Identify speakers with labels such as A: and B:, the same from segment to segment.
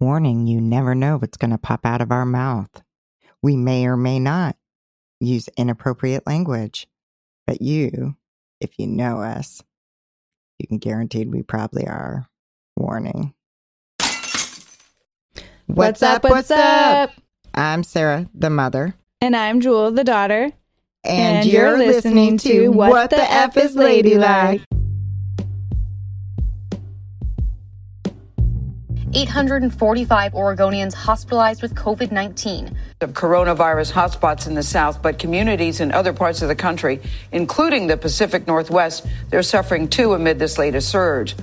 A: Warning you never know what's going to pop out of our mouth. We may or may not use inappropriate language, but you, if you know us, you can guarantee we probably are. Warning.
B: What's up? What's up?
A: I'm Sarah, the mother.
B: And I'm Jewel, the daughter.
A: And, you're, listening to What the F is Ladylike?
C: 845 Oregonians hospitalized with COVID 19.
D: Of coronavirus hotspots in the South, but communities in other parts of the country, including the Pacific Northwest, they're suffering too amid this latest surge.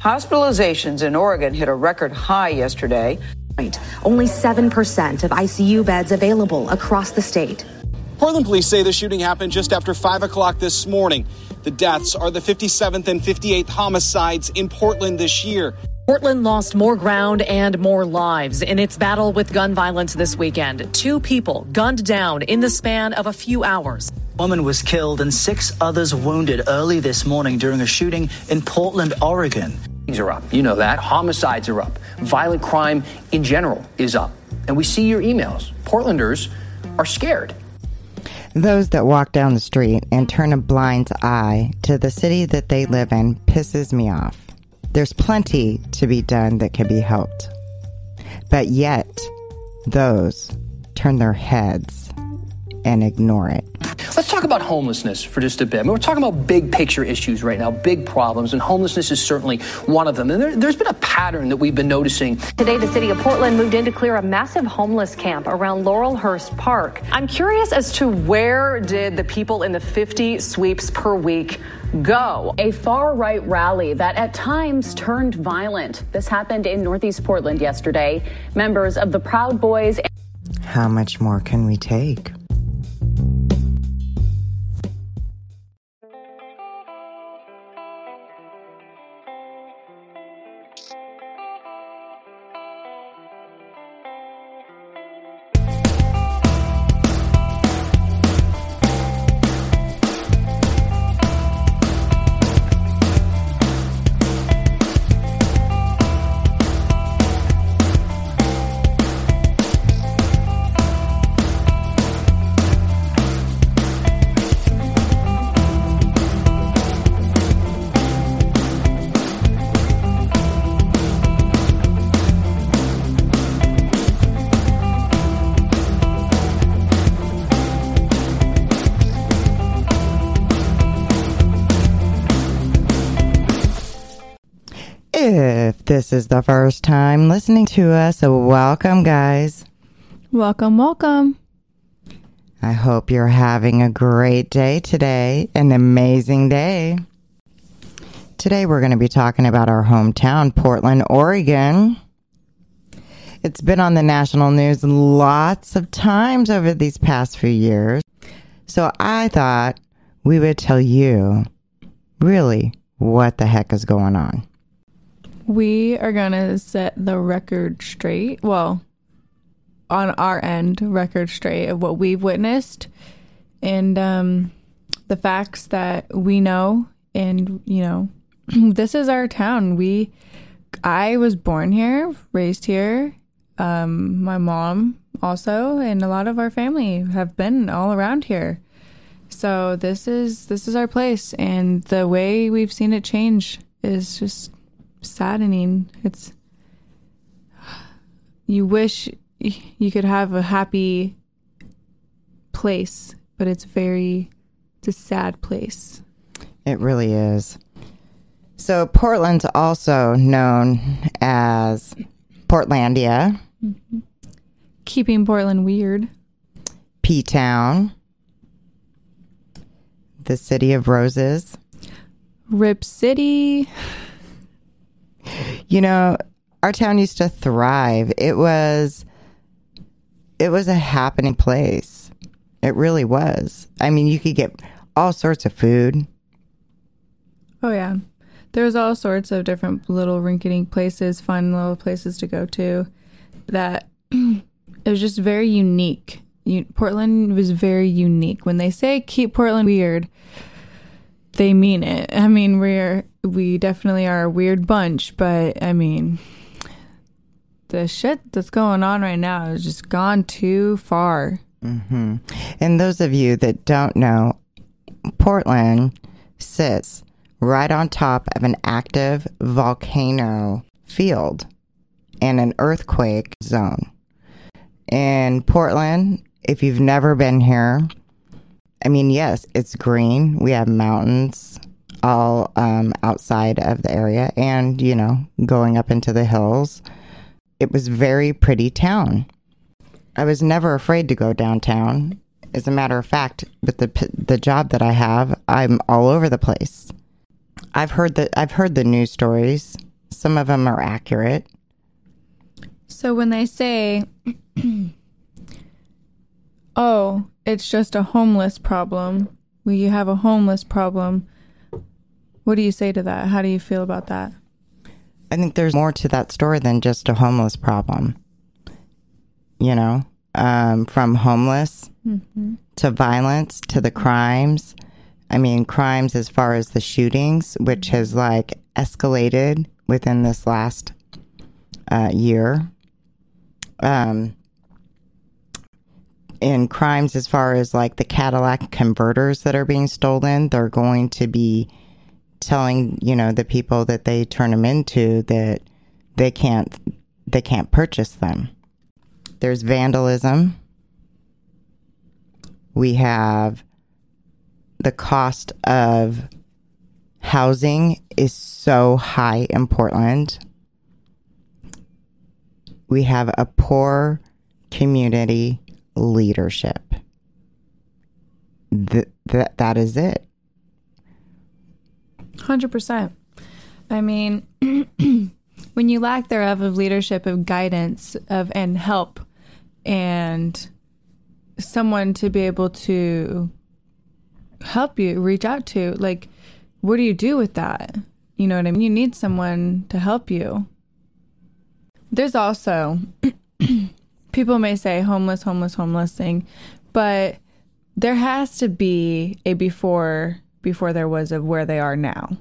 D: Hospitalizations in Oregon hit a record high yesterday.
C: Only 7% of ICU beds available across the state.
E: Portland police say the shooting happened just after 5 o'clock this morning. The deaths are the 57th and 58th homicides in Portland this year.
F: Portland lost more ground and more lives in its battle with gun violence this weekend. Two people gunned down in the span of a few hours.
G: A woman was killed and six others wounded early this morning during a shooting in Portland, Oregon.
H: Things are up. You know that. Homicides are up. Violent crime in general is up. And we see your emails. Portlanders are scared.
A: Those that walk down the street and turn a blind eye to the city that they live in pisses me off. There's plenty to be done that can be helped. But yet, those turn their heads and ignore it.
H: Let's talk about homelessness for just a bit. I mean, we're talking about big picture issues right now, big problems, and homelessness is certainly one of them. And there, there's been a pattern that we've been noticing.
I: Today, the city of Portland moved in to clear a massive homeless camp around Laurelhurst Park.
F: I'm curious as to where did the people in the 50 sweeps per week go?
J: A far right rally that at times turned violent. This happened in Northeast Portland yesterday. Members of the Proud Boys.
A: How much more can we take? If this is the first time listening to us, so welcome, guys.
B: Welcome, welcome.
A: I hope you're having a great day today, an amazing day. Today, we're going to be talking about our hometown, Portland, Oregon. It's been on the national news lots of times over these past few years. So I thought we would tell you really what the heck is going on.
B: We are going to set the record straight. Well, on our end, record straight of what we've witnessed and um, the facts that we know. And, you know, this is our town. We, I was born here, raised here. Um, my mom also, and a lot of our family have been all around here. So this is this is our place, and the way we've seen it change is just saddening. It's you wish you could have a happy place, but it's very it's a sad place.
A: It really is. So Portland's also known as Portlandia,
B: mm-hmm. keeping Portland weird.
A: P Town, the City of Roses,
B: Rip City.
A: You know, our town used to thrive. It was it was a happening place. It really was. I mean, you could get all sorts of food.
B: Oh yeah. There was all sorts of different little rinky-dink places, fun little places to go to that it was just very unique. You, Portland was very unique. When they say keep Portland weird, they mean it. I mean, we're we definitely are a weird bunch, but I mean, the shit that's going on right now has just gone too far.
A: hmm And those of you that don't know, Portland sits right on top of an active volcano field and an earthquake zone. In Portland, if you've never been here, I mean, yes, it's green. We have mountains all um, outside of the area and, you know, going up into the hills. It was very pretty town. I was never afraid to go downtown. As a matter of fact, with the the job that I have, I'm all over the place. I've heard the I've heard the news stories. Some of them are accurate.
B: So when they say, "Oh, it's just a homeless problem," we have a homeless problem. What do you say to that? How do you feel about that?
A: I think there's more to that story than just a homeless problem. You know, um, from homeless
B: Mhm.
A: to violence to the crimes. I mean, crimes as far as the shootings, which has like escalated within this last uh, year. Um, and crimes as far as like the Cadillac converters that are being stolen, they're going to be telling you know the people that they turn them into that they can't they can't purchase them. There's vandalism. We have the cost of housing is so high in Portland. We have a poor community leadership. Th- that that is it.
B: Hundred percent. I mean, when you lack thereof of leadership, of guidance, of and help, and someone to be able to help you, reach out to, like, what do you do with that? You know what I mean? You need someone to help you. There's also people may say homeless, homeless, homeless thing, but there has to be a before before there was of where they are now.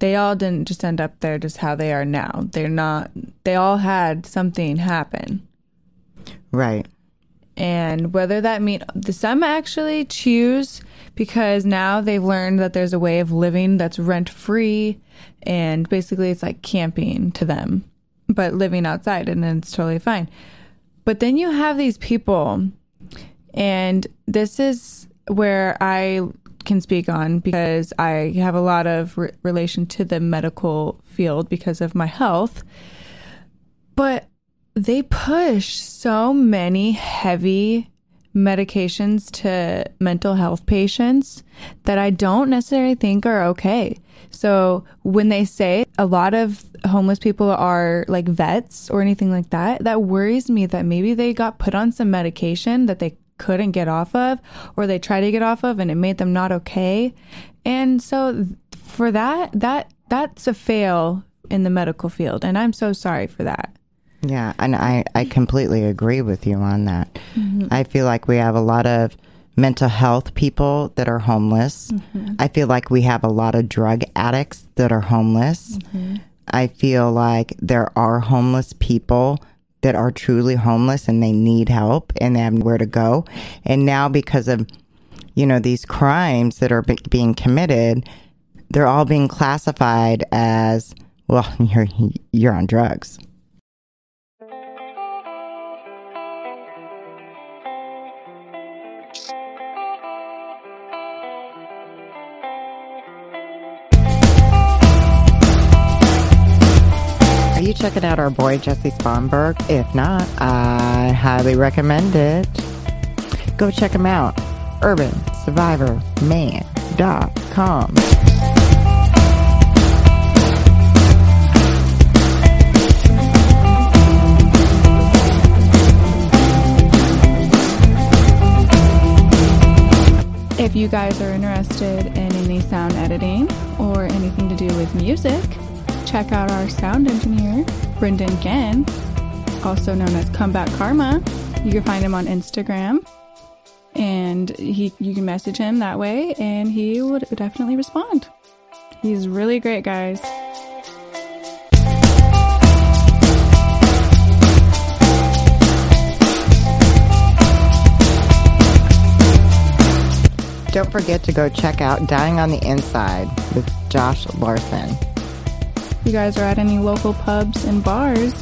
B: They all didn't just end up there just how they are now. They're not they all had something happen.
A: Right.
B: And whether that mean some actually choose because now they've learned that there's a way of living that's rent free and basically it's like camping to them, but living outside and then it's totally fine. But then you have these people and this is where I can speak on because I have a lot of re- relation to the medical field because of my health. But they push so many heavy medications to mental health patients that I don't necessarily think are okay. So when they say a lot of homeless people are like vets or anything like that, that worries me that maybe they got put on some medication that they couldn't get off of or they tried to get off of and it made them not okay. And so for that that that's a fail in the medical field and I'm so sorry for that.
A: Yeah, and I, I completely agree with you on that.
B: Mhm.
A: I feel like we have a lot of mental health people that are homeless.
B: Mhm.
A: I feel like we have a lot of drug addicts that are homeless.
B: Mhm.
A: I feel like there are homeless people that are truly homeless and they need help and they have nowhere to go. And now because of you know these crimes that are be- being committed, they're all being classified as well. You're you're on drugs. You checking out our boy Jesse Sponberg? If not, I highly recommend it. Go check him out. UrbanSurvivorMan.com.
B: If you guys are interested in any sound editing or anything to do with music, check out our sound engineer, Brendan Genn, also known as Comeback Karma. You can find him on Instagram and he you can message him that way and he would definitely respond. He's really great, guys.
A: Don't forget to go check out Dying on the Inside with Josh Larson.
B: You guys are at any local pubs and bars,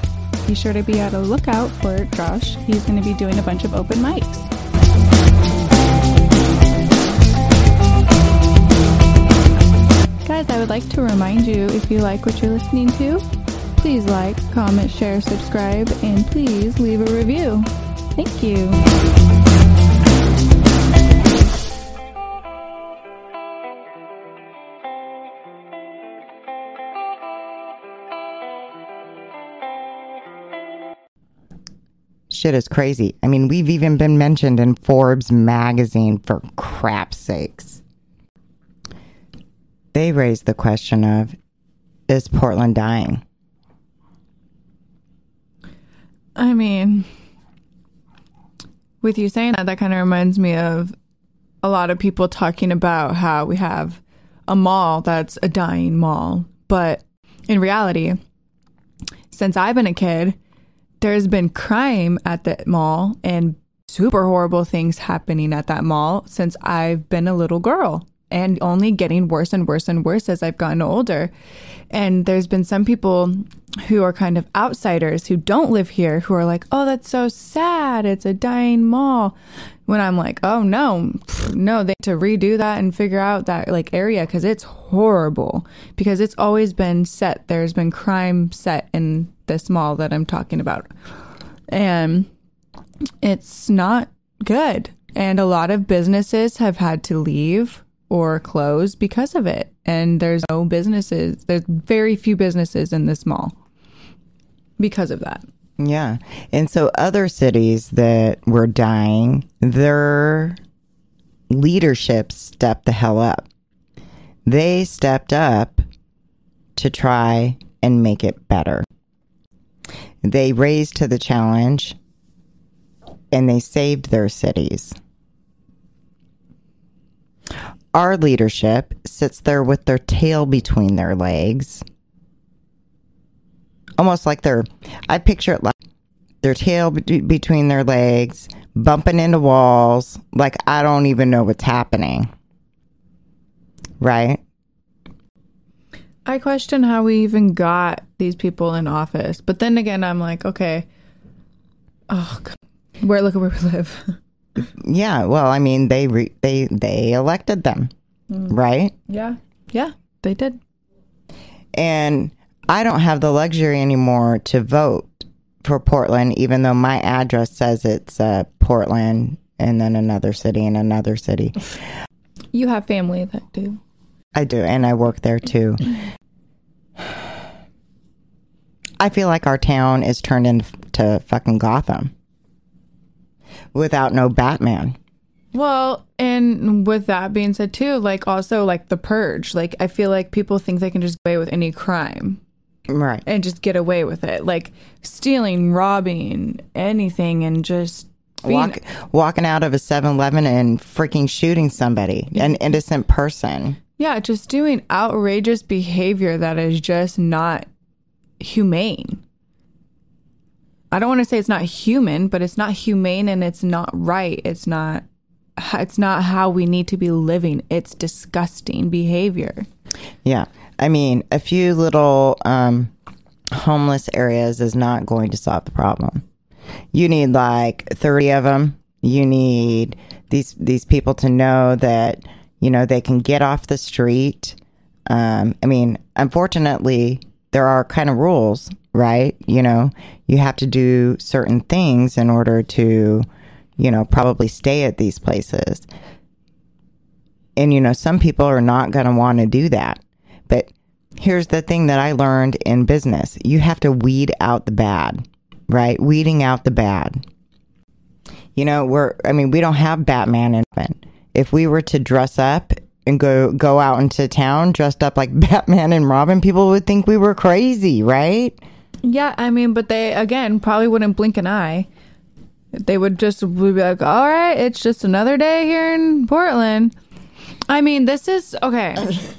B: be sure to be at a lookout for Josh. He's going to be doing a bunch of open mics. Guys, I would like to remind you if you like what you're listening to, please like, comment, share, subscribe, and please leave a review. Thank you.
A: Shit is crazy. I mean, we've even been mentioned in Forbes magazine for crap's sakes. They raised the question of is Portland dying?
B: I mean, with you saying that, that kind of reminds me of a lot of people talking about how we have a mall that's a dying mall. But in reality, since I've been a kid, there's been crime at the mall and super horrible things happening at that mall since I've been a little girl and only getting worse and worse and worse as I've gotten older. And there's been some people who are kind of outsiders who don't live here who are like, oh, that's so sad. It's a dying mall. When I'm like, oh, no, no, they to redo that and figure out that like area because it's horrible because it's always been set. There's been crime set in this mall that I'm talking about. And it's not good. And a lot of businesses have had to leave or close because of it. And there's no businesses, there's very few businesses in this mall because of that.
A: Yeah. And so other cities that were dying, their leadership stepped the hell up. They stepped up to try and make it better. They raised to the challenge and they saved their cities. Our leadership sits there with their tail between their legs. Almost like they're, I picture it like their tail be- between their legs, bumping into walls, like I don't even know what's happening. Right?
B: I question how we even got these people in office. But then again, I'm like, okay, oh, God. where look at where we live.
A: Yeah, well, I mean, they re- they they elected them, right?
B: yeah, yeah, they did.
A: And I don't have the luxury anymore to vote for Portland, even though my address says it's uh, Portland and then another city and another city.
B: You have family that do.
A: I do, and I work there too. I feel like our town is turned into fucking Gotham without no Batman.
B: Well, and with that being said, too, like also like the purge, like I feel like people think they can just get away with any crime
A: Right.
B: and just get away with it, like stealing, robbing, anything, and just being,
A: Walk, walking out of a 7 Eleven and freaking shooting somebody, an innocent person.
B: Yeah, just doing outrageous behavior that is just not humane. I don't want to say it's not human, but it's not humane and it's not right. It's not it's not how we need to be living. It's disgusting behavior.
A: Yeah. I mean, a few little um, homeless areas is not going to solve the problem. You need like 30 of them. You need these these people to know that you know they can get off the street. Um, I mean, unfortunately, there are kind of rules, right? You know, you have to do certain things in order to, you know, probably stay at these places. And, you know, some people are not going to want to do that. But here's the thing that I learned in business you have to weed out the bad, right? Weeding out the bad. You know, we're, I mean, we don't have Batman in. If we were to dress up and go go out into town dressed up like Batman and Robin, people would think we were crazy, right?
B: Yeah, I mean, but they again probably wouldn't blink an eye. They would just be like, "All right, it's just another day here in Portland." I mean, this is okay.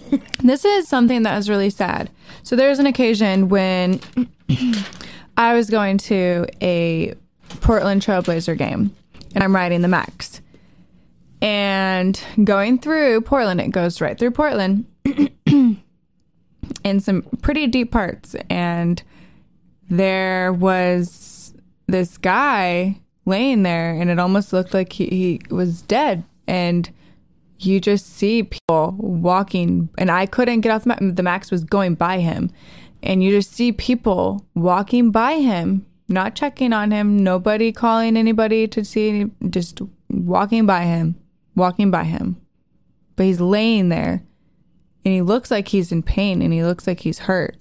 B: this is something that is really sad. So there's an occasion when I was going to a Portland Trailblazer game, and I'm riding the Max. And going through Portland, it goes right through Portland in some pretty deep parts. And there was this guy laying there, and it almost looked like he, he was dead. And you just see people walking, and I couldn't get off the, ma- the max was going by him. And you just see people walking by him, not checking on him, nobody calling anybody to see, just walking by him, walking by him. But he's laying there and he looks like he's in pain and he looks like he's hurt.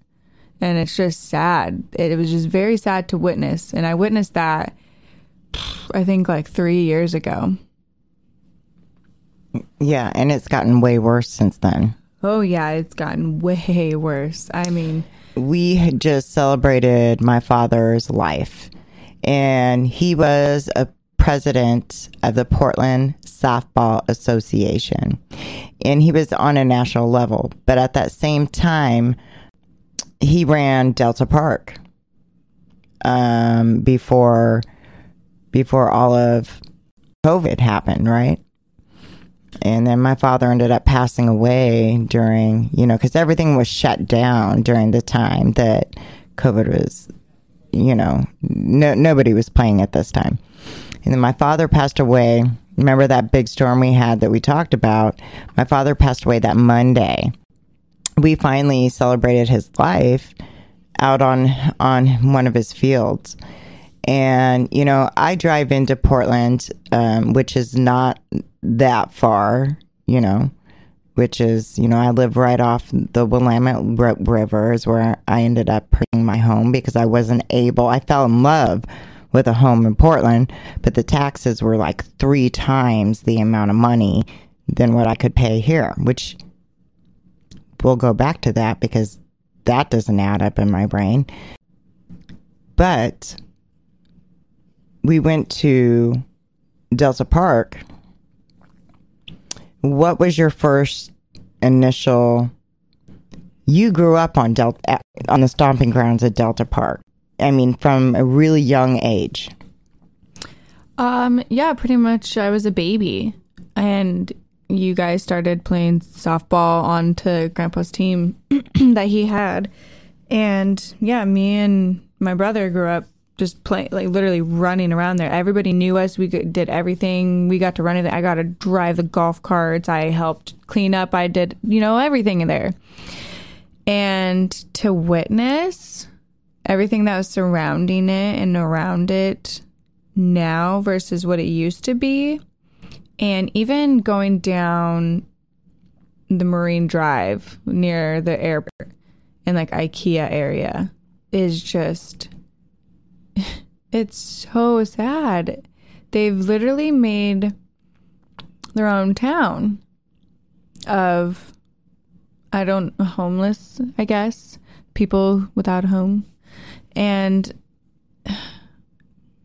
B: And it's just sad. It, was just very sad to witness. And I witnessed that, I think, like three years ago.
A: Yeah, and it's gotten way worse since then.
B: Oh, yeah, it's gotten way worse. I mean,
A: we had just celebrated my father's life, and he was a president of the Portland Softball Association. And he was on a national level. But at that same time, he ran Delta Park um, before before all of COVID happened, right? And then my father ended up passing away during, you know, because everything was shut down during the time that COVID was, you know, no, nobody was playing at this time. And then my father passed away. Remember that big storm we had that we talked about? My father passed away that Monday. We finally celebrated his life out on on one of his fields. And you know, I drive into Portland, um, which is not that far. You know, which is you know I live right off the Willamette River, is where I ended up putting my home because I wasn't able. I fell in love with a home in Portland, but the taxes were like three times the amount of money than what I could pay here, which we'll go back to that because that doesn't add up in my brain. But we went to Delta Park. What was your first initial? You grew up on Delta on the stomping grounds at Delta Park. I mean, from a really young age?
B: Um, yeah, pretty much. I was a baby, and you guys started playing softball onto Grandpa's team that he had, and yeah, me and my brother grew up just playing, like literally running around there. Everybody knew us. We did everything. We got to run it. I got to drive the golf carts. I helped clean up. I did, you know, everything in there. And to witness everything that was surrounding it and around it now versus what it used to be. And even going down the Marine Drive near the airport and like IKEA area is just it's so sad. They've literally made their own town of I don't homeless, I guess, people without home. And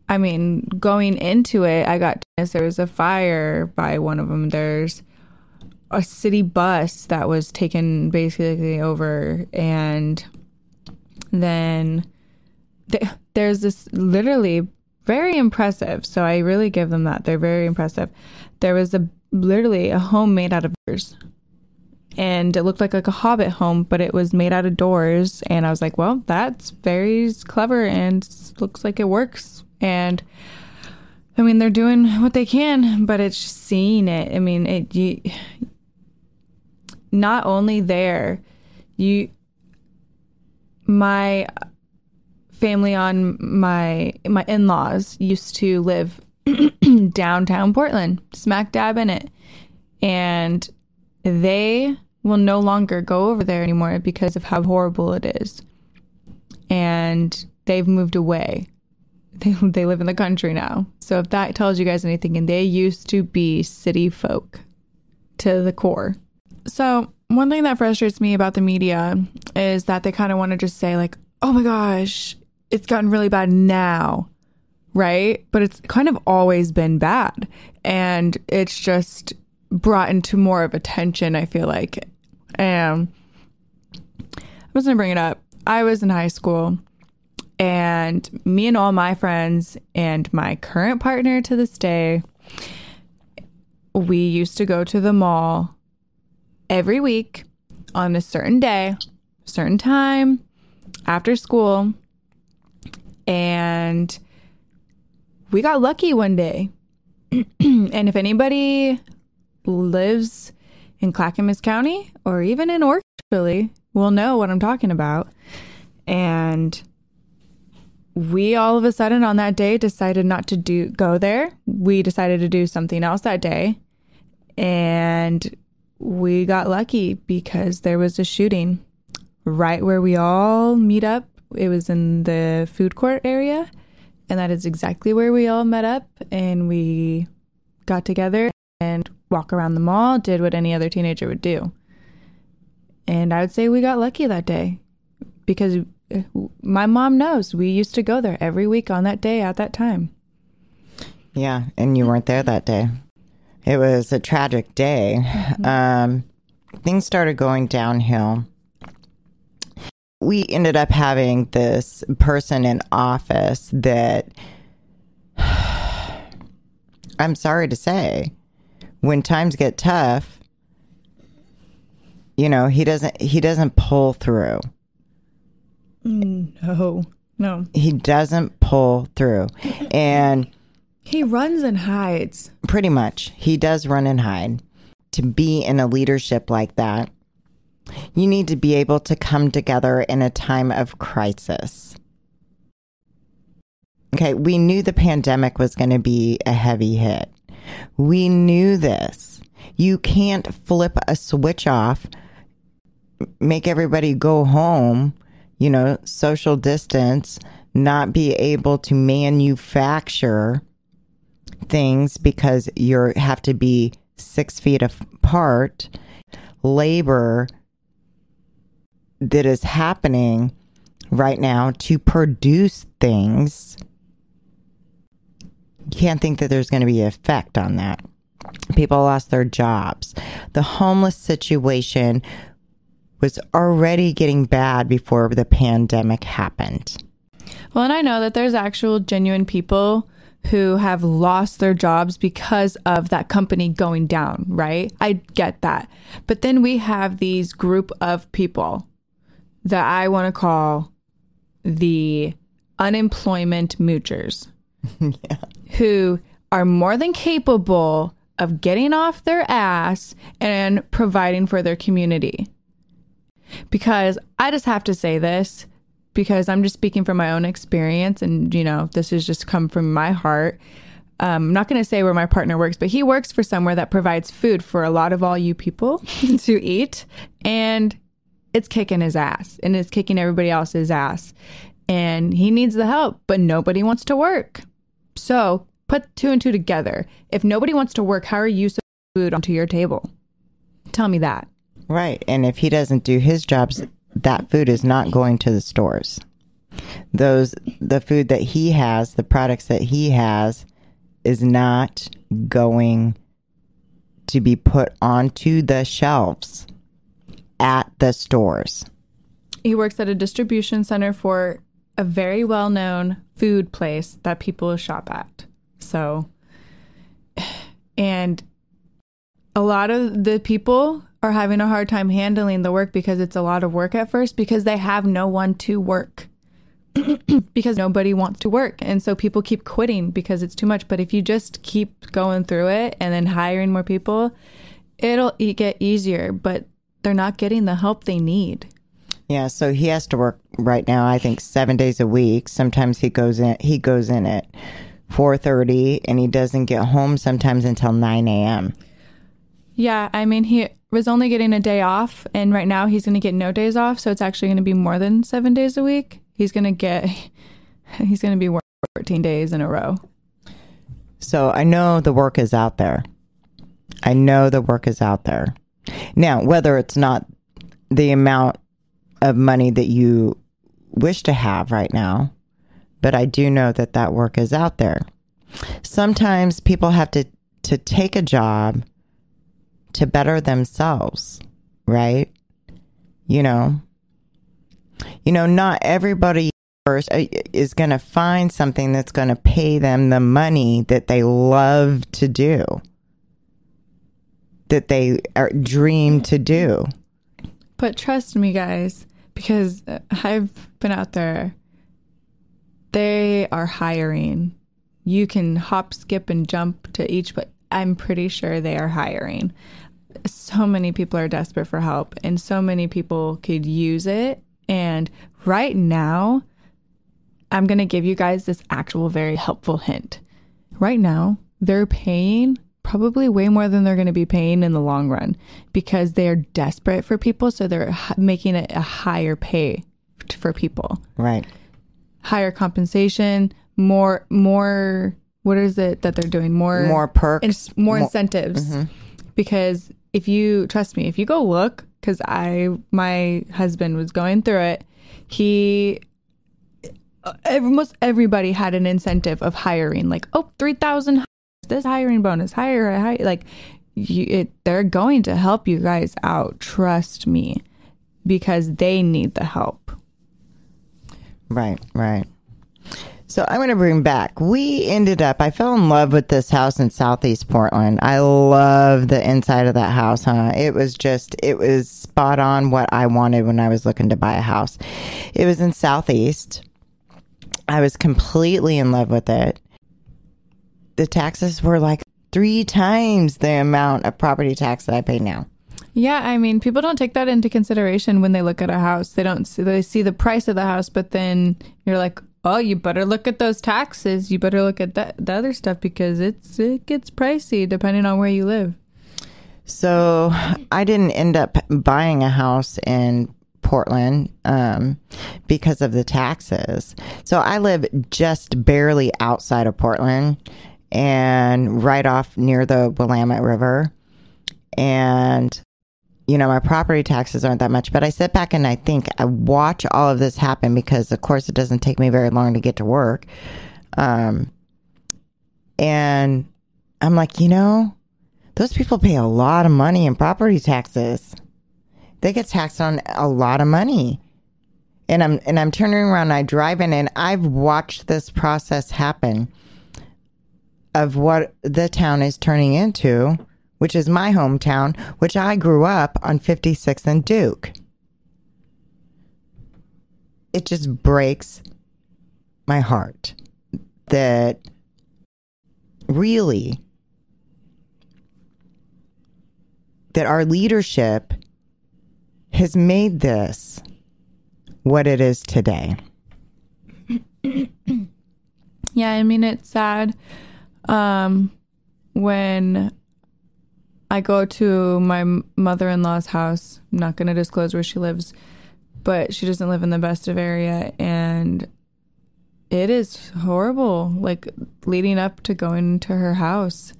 B: I mean, going into it, I got there was a fire by one of them. There's a city bus that was taken basically over, and then th- there's this literally very impressive. So I really give them that. They're very impressive. There was a literally a home made out of doors and it looked like like a hobbit home but it was made out of doors. And i was like well that's very clever and looks like it works. And i mean they're doing what they can but it's just seeing it. I mean it you not only there you my family on my my in-laws used to live downtown portland smack dab in it. And they will no longer go over there anymore because of how horrible it is. And they've moved away. They, they live in the country now. So if that tells you guys anything, and they used to be city folk to the core. So one thing that frustrates me about the media is that they kind of want to just say like, "Oh my gosh, it's gotten really bad now." Right? But it's kind of always been bad. And it's just brought into more of attention, I feel like. And I was to bring it up. I was in high school and me and all my friends and my current partner to this day we used to go to the mall every week on a certain day, certain time after school. And we got lucky one day. and if anybody lives in Clackamas County or even in Orange, Philly, will know what I'm talking about. And we all of a sudden on that day decided not to do go there. We decided to do something else that day. And we got lucky because there was a shooting right where we all meet up. It was in the food court area, and that is exactly where we all met up and we got together and walk around the mall, did what any other teenager would do. And I would say we got lucky that day because my mom knows we used to go there every week on that day at that time.
A: Yeah, and you weren't there that day. It was a tragic day. Mm-hmm. Um, things started going downhill. We ended up having this person in office that I'm sorry to say, when times get tough, you know, he doesn't he doesn't pull through.
B: Mm, no. No.
A: He doesn't pull through. And
B: he runs and hides.
A: Pretty much. He does run and hide. To be in a leadership like that, you need to be able to come together in a time of crisis. Okay, we knew the pandemic was going to be a heavy hit. We knew this. You can't flip a switch off, make everybody go home, you know, social distance, not be able to manufacture things because you have to be six feet apart. Labor that is happening right now to produce things you can't think that there's going to be an effect on that. People lost their jobs. The homeless situation was already getting bad before the pandemic happened.
B: Well, and I know that there's actual genuine people who have lost their jobs because of that company going down, right? I get that. But then we have these group of people that I want to call the unemployment moochers. yeah. Who are more than capable of getting off their ass and providing for their community. Because I just have to say this because I'm just speaking from my own experience and you know, this has just come from my heart. Um, I'm not going to say where my partner works, but he works for somewhere that provides food for a lot of all you people to eat. And it's kicking his ass and it's kicking everybody else's ass. And he needs the help, but nobody wants to work. So put two and two together. If nobody wants to work, how are you so food onto your table? Tell me that.
A: Right. And if he doesn't do his jobs, that food is not going to the stores. Those the food that he has, the products that he has is not going to be put onto the shelves at the stores.
B: He works at a distribution center for a very well known food place that people shop at. So, and a lot of the people are having a hard time handling the work because it's a lot of work at first because they have no one to work. because nobody wants to work. And so people keep quitting because it's too much. But if you just keep going through it and then hiring more people, it'll get easier, but they're not getting the help they need.
A: Yeah, so he has to work right now. I think seven days a week. Sometimes he goes in. He goes in at four thirty, and he doesn't get home sometimes until nine a.m.
B: Yeah, I mean he was only getting a day off, and right now he's going to get no days off. So it's actually going to be more than seven days a week. He's going to get. He's going to be working fourteen days in a row.
A: So I know the work is out there. I know the work is out there. Now, whether it's not the amount of money that you wish to have right now, but I do know that that work is out there. Sometimes people have to to take a job to better themselves, right? You know. You know, not everybody uh, is going to find something that's going to pay them the money that they love to do. that they dream to do.
B: But trust me, guys, because uh, I've been out there. They are hiring. You can hop, skip, and jump to each, but I'm pretty sure they are hiring. So many people are desperate for help, and so many people could use it. And right now, I'm going to give you guys this actual very helpful hint. Right now, they're paying probably way more than they're going to be paying in the long run because they're desperate for people. So they're making it a higher pay for people,
A: Right.
B: higher compensation, more, more, what is it that they're doing? More,
A: More perks.
B: ins- more,
A: More-
B: incentives. Mm-hmm. Because if you, trust me, if you go look, because I, my husband was going through it, he almost everybody had an incentive of hiring like oh 3000 this hiring bonus hire hire like you it they're going to help you guys out trust me because they need the help
A: Right, right. So I'm going to bring back. We ended up, I fell in love with this house in Southeast Portland. I love the inside of that house, huh? It was just, it was spot on what I wanted when I was looking to buy a house. It was in Southeast. I was completely in love with it. The taxes were like three times the amount of property tax that I pay now.
B: yeah i mean people don't take that into consideration when they look at a house they don't see they see the price of the house but then you're like oh you better look at those taxes you better look at that the other stuff because it's it gets pricey depending on where you live
A: So I didn't end up buying a house in Portland um, because of the taxes. So I live just barely outside of Portland and right off near the Willamette River. And, you know, my property taxes aren't that much, but I sit back and I think I watch all of this happen because, of course, it doesn't take me very long to get to work. Um, and I'm like, you know, those people pay a lot of money in property taxes. They get taxed on a lot of money. And I'm and I'm turning around and I drive in and I've watched this process happen of what the town is turning into, which is my hometown, which I grew up on 56th and Duke. It just breaks my heart that really that our leadership has made this what it is today.
B: Yeah, I mean it's sad um when I go to my mother-in-law's house. I'm not going to disclose where she lives, but she doesn't live in the best of area and it is horrible like leading up to going to her house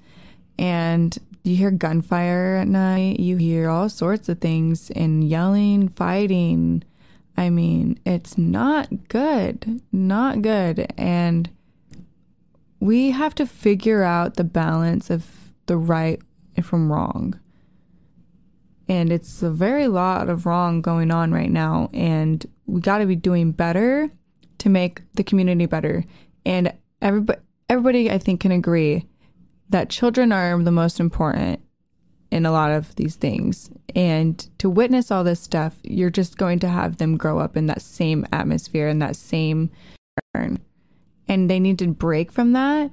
B: and you hear gunfire at night, you hear all sorts of things and yelling, fighting. I mean, it's not good. Not good. And we have to figure out the balance of the right from wrong. And it's a very lot of wrong going on right now. And we got to be doing better to make the community better. And everybody, everybody, I think, can agree that children are the most important in a lot of these things. And to witness all this stuff, you're just going to have them grow up in that same atmosphere and that same. And they need to break from that.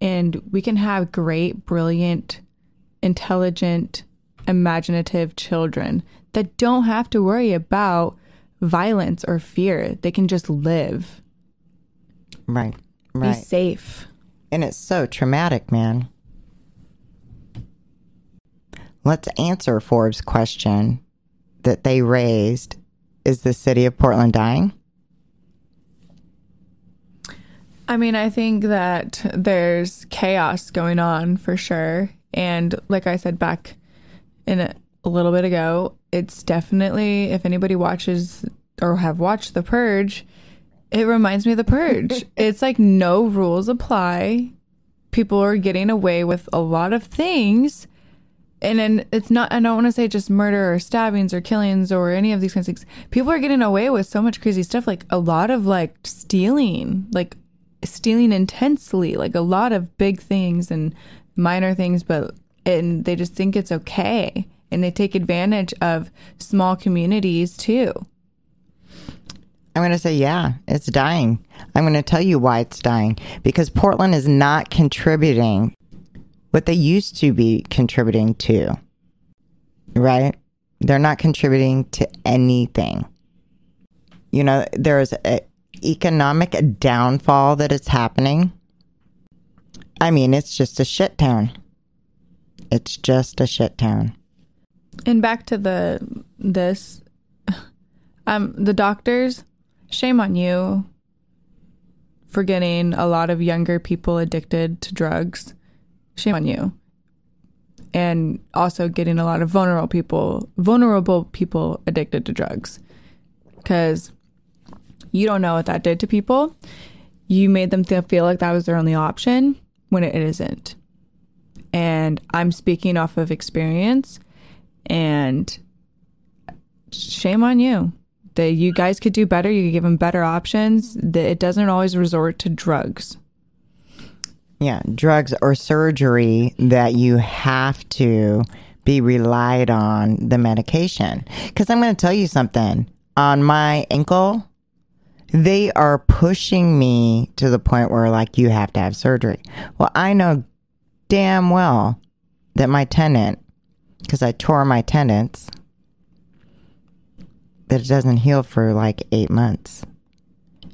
B: And we can have great, brilliant, intelligent, imaginative children that don't have to worry about violence or fear. They can just live,
A: Right.
B: be safe.
A: And it's so traumatic, man. Let's answer Forbes' question that they raised Is the city of Portland dying?
B: I mean, I think that there's chaos going on for sure. And like I said back in a, a little bit ago, it's definitely, if anybody watches or have watched The Purge, it reminds me of The Purge. it's like no rules apply. People are getting away with a lot of things. And then it's not, I don't want to say just murder or stabbings or killings or any of these kinds of things. People are getting away with so much crazy stuff, like a lot of like stealing, like stealing intensely, like a lot of big things and minor things, but and they just think it's okay. And they take advantage of small communities too.
A: I'm going to say, yeah, it's dying. I'm going to tell you why it's dying because Portland is not contributing what they used to be contributing to, right? They're not contributing to anything. You know, there's an economic downfall that is happening. I mean, it's just a shit town. It's just a shit town.
B: And back to the this um the doctors, shame on you for getting a lot of younger people addicted to drugs. Shame on you. And also getting a lot of vulnerable people vulnerable people addicted to drugs. Cuz you don't know what that did to people. You made them feel like that was their only option when it isn't. And I'm speaking off of experience and shame on you. That you guys could do better. You could give them better options. That it doesn't always resort to drugs.
A: Yeah, drugs or surgery that you have to be relied on the medication. Because I'm going to tell you something. On my ankle, they are pushing me to the point where, like, you have to have surgery. Well, I know damn well that my tenant, because I tore my tendons, that it doesn't heal for like eight months.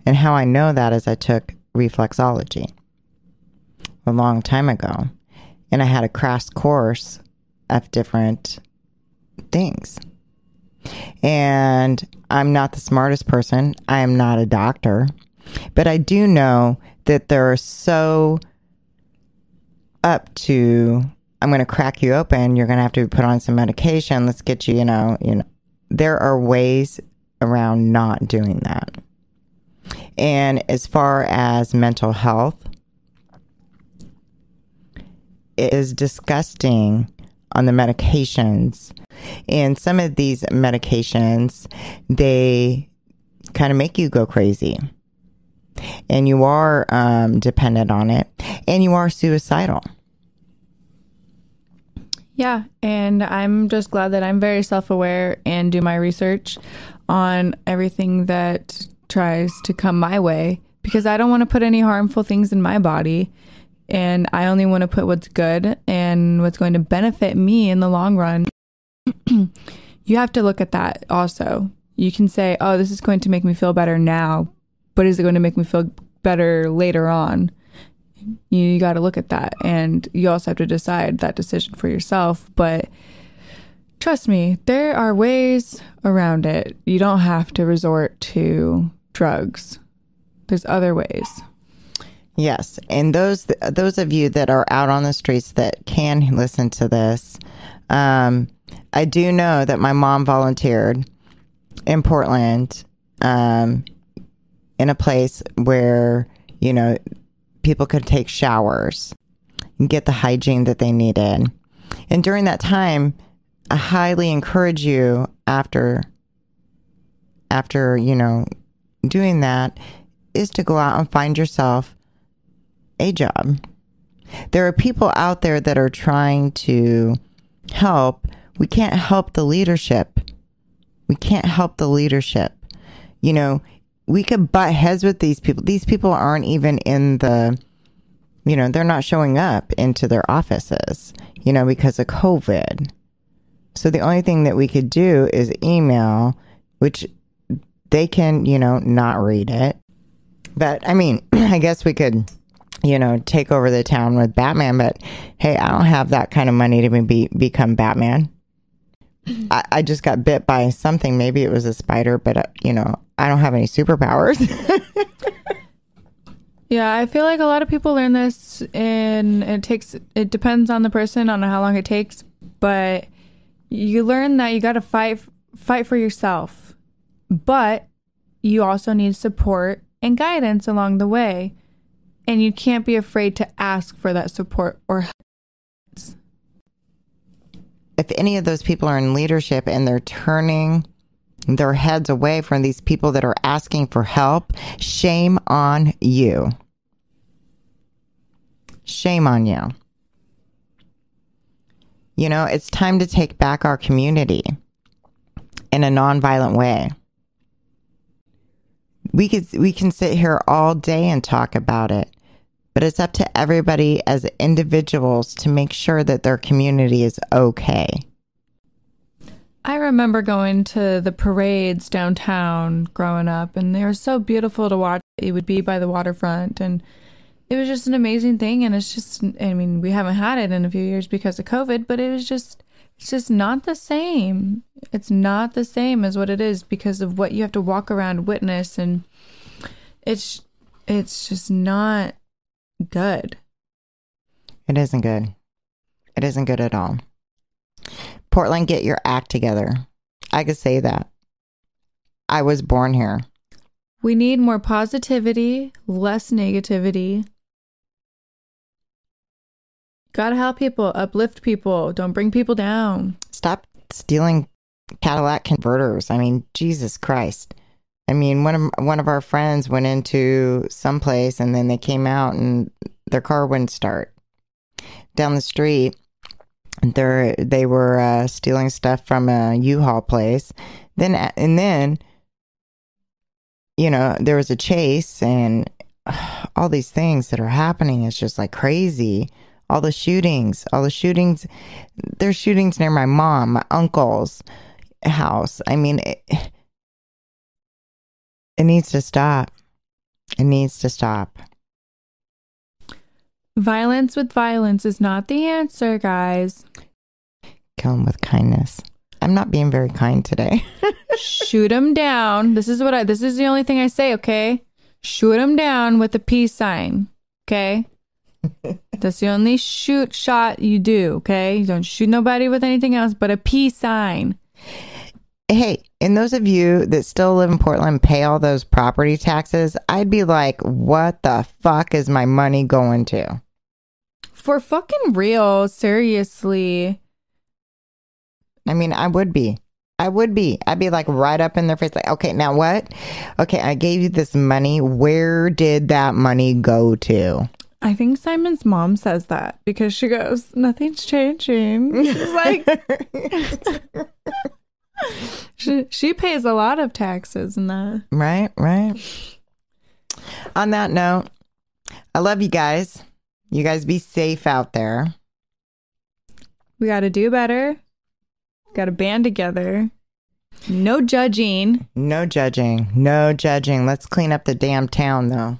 A: And how I know that is I took reflexology a long time ago. And I had a crash course of different things. And I'm not the smartest person. I am not a doctor. But I do know that they're so up to I'm going to crack you open. You're going to have to put on some medication. Let's get you, you know, you know. There are ways around not doing that. And as far as mental health, it is disgusting on the medications. And some of these medications, they kind of make you go crazy. And you are um, dependent on it, and you are suicidal.
B: Yeah, and I'm just glad that I'm very self aware and do my research on everything that tries to come my way because I don't want to put any harmful things in my body. And I only want to put what's good and what's going to benefit me in the long run. you have to look at that also. You can say, oh, this is going to make me feel better now, but is it going to make me feel better later on? You got to look at that. And you also have to decide that decision for yourself. But trust me, there are ways around it. You don't have to resort to drugs, there's other ways.
A: Yes, and those those of you that are out on the streets that can listen to this, um, I do know that my mom volunteered in Portland, um, in a place where you know people could take showers and get the hygiene that they needed, and during that time, I highly encourage you after after you know doing that is to go out and find yourself a job. There are people out there that are trying to help. We can't help the leadership. We can't help the leadership. You know, we could butt heads with these people. These people aren't even in the, you know, they're not showing up into their offices, you know, because of COVID. So the only thing that we could do is email, which they can, you know, not read it. But I mean, I guess we could you know, take over the town with Batman. But hey, I don't have that kind of money to be become Batman. I, I just got bit by something. Maybe it was a spider, but uh, you know, I don't have any superpowers.
B: yeah, I feel like a lot of people learn this, and it takes. It depends on the person on how long it takes, but you learn that you got to fight fight for yourself, but you also need support and guidance along the way and you can't be afraid to ask for that support or help.
A: If any of those people are in leadership and they're turning their heads away from these people that are asking for help, shame on you. Shame on you. You know, it's time to take back our community in a nonviolent way. We could we can sit here all day and talk about it, but it's up to everybody as individuals to make sure that their community is okay.
B: I remember going to the parades downtown growing up, and they were so beautiful to watch. It would be by the waterfront, and it was just an amazing thing. And it's just, I mean, we haven't had it in a few years because of COVID, but it was just, it's just not the same. It's not the same as what it is because of what you have to walk around, witness, and it's, it's just not good.
A: It isn't good. It isn't good at all. Portland, get your act together. I could say that. I was born here.
B: We need more positivity, less negativity. Gotta help people, uplift people, don't bring people down.
A: Stop stealing Cadillac converters. I mean, Jesus Christ. I mean, one of one of our friends went into some place and then they came out and their car wouldn't start. Down the street, they they were uh, stealing stuff from a U-Haul place. Then and then, you know, there was a chase and uh, all these things that are happening. It's just like crazy. All the shootings, all the shootings. There's shootings near my mom, my uncle's house. I mean, it, it needs to stop. It needs to stop.
B: Violence with violence is not the answer, guys.
A: Kill them with kindness. I'm not being very kind today.
B: Shoot them down. This is what I. This is the only thing I say. Okay, shoot them down with a peace sign. Okay, that's the only shoot shot you do. Okay, you don't shoot nobody with anything else but a peace sign.
A: Hey, and those of you that still live in Portland pay all those property taxes, I'd be like, what the fuck is my money going to?
B: For fucking real, seriously.
A: I mean, I would be. I would be. I'd be like right up in their face, like, okay, now what? Okay, I gave you this money. Where did that money go to?
B: I think Simon's mom says that because she goes, nothing's changing. She's like, she, she pays a lot of taxes and that.
A: Right, right. On that note, I love you guys. You guys be safe out there.
B: We got to do better. Got to band together. No judging.
A: No judging. No judging. Let's clean up the damn town, though.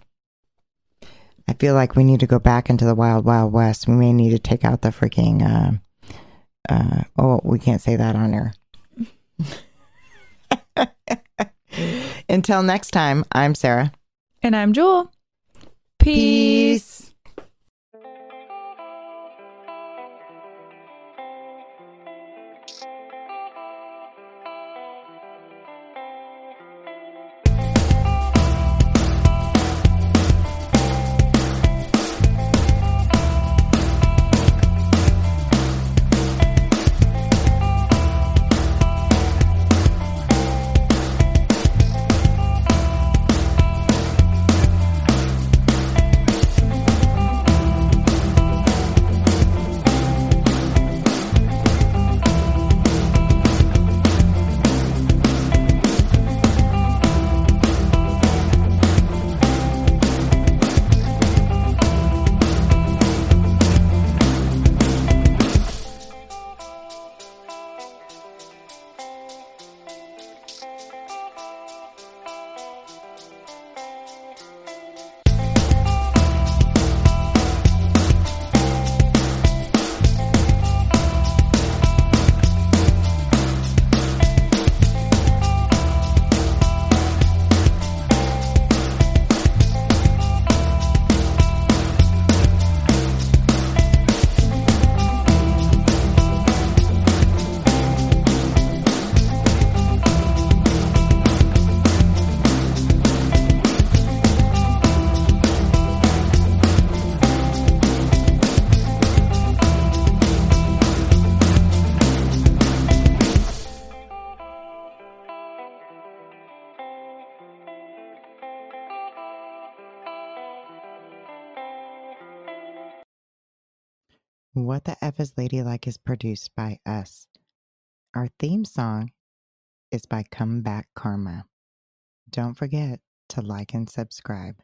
A: I feel like we need to go back into the wild, wild west. We may need to take out the freaking. Uh, uh, oh, we can't say that on air. Until next time, I'm Sarah.
B: And I'm Jewel. Peace.
A: Peace. What the F is Ladylike is produced by us. Our theme song is by Come Back Karma. Don't forget to like and subscribe.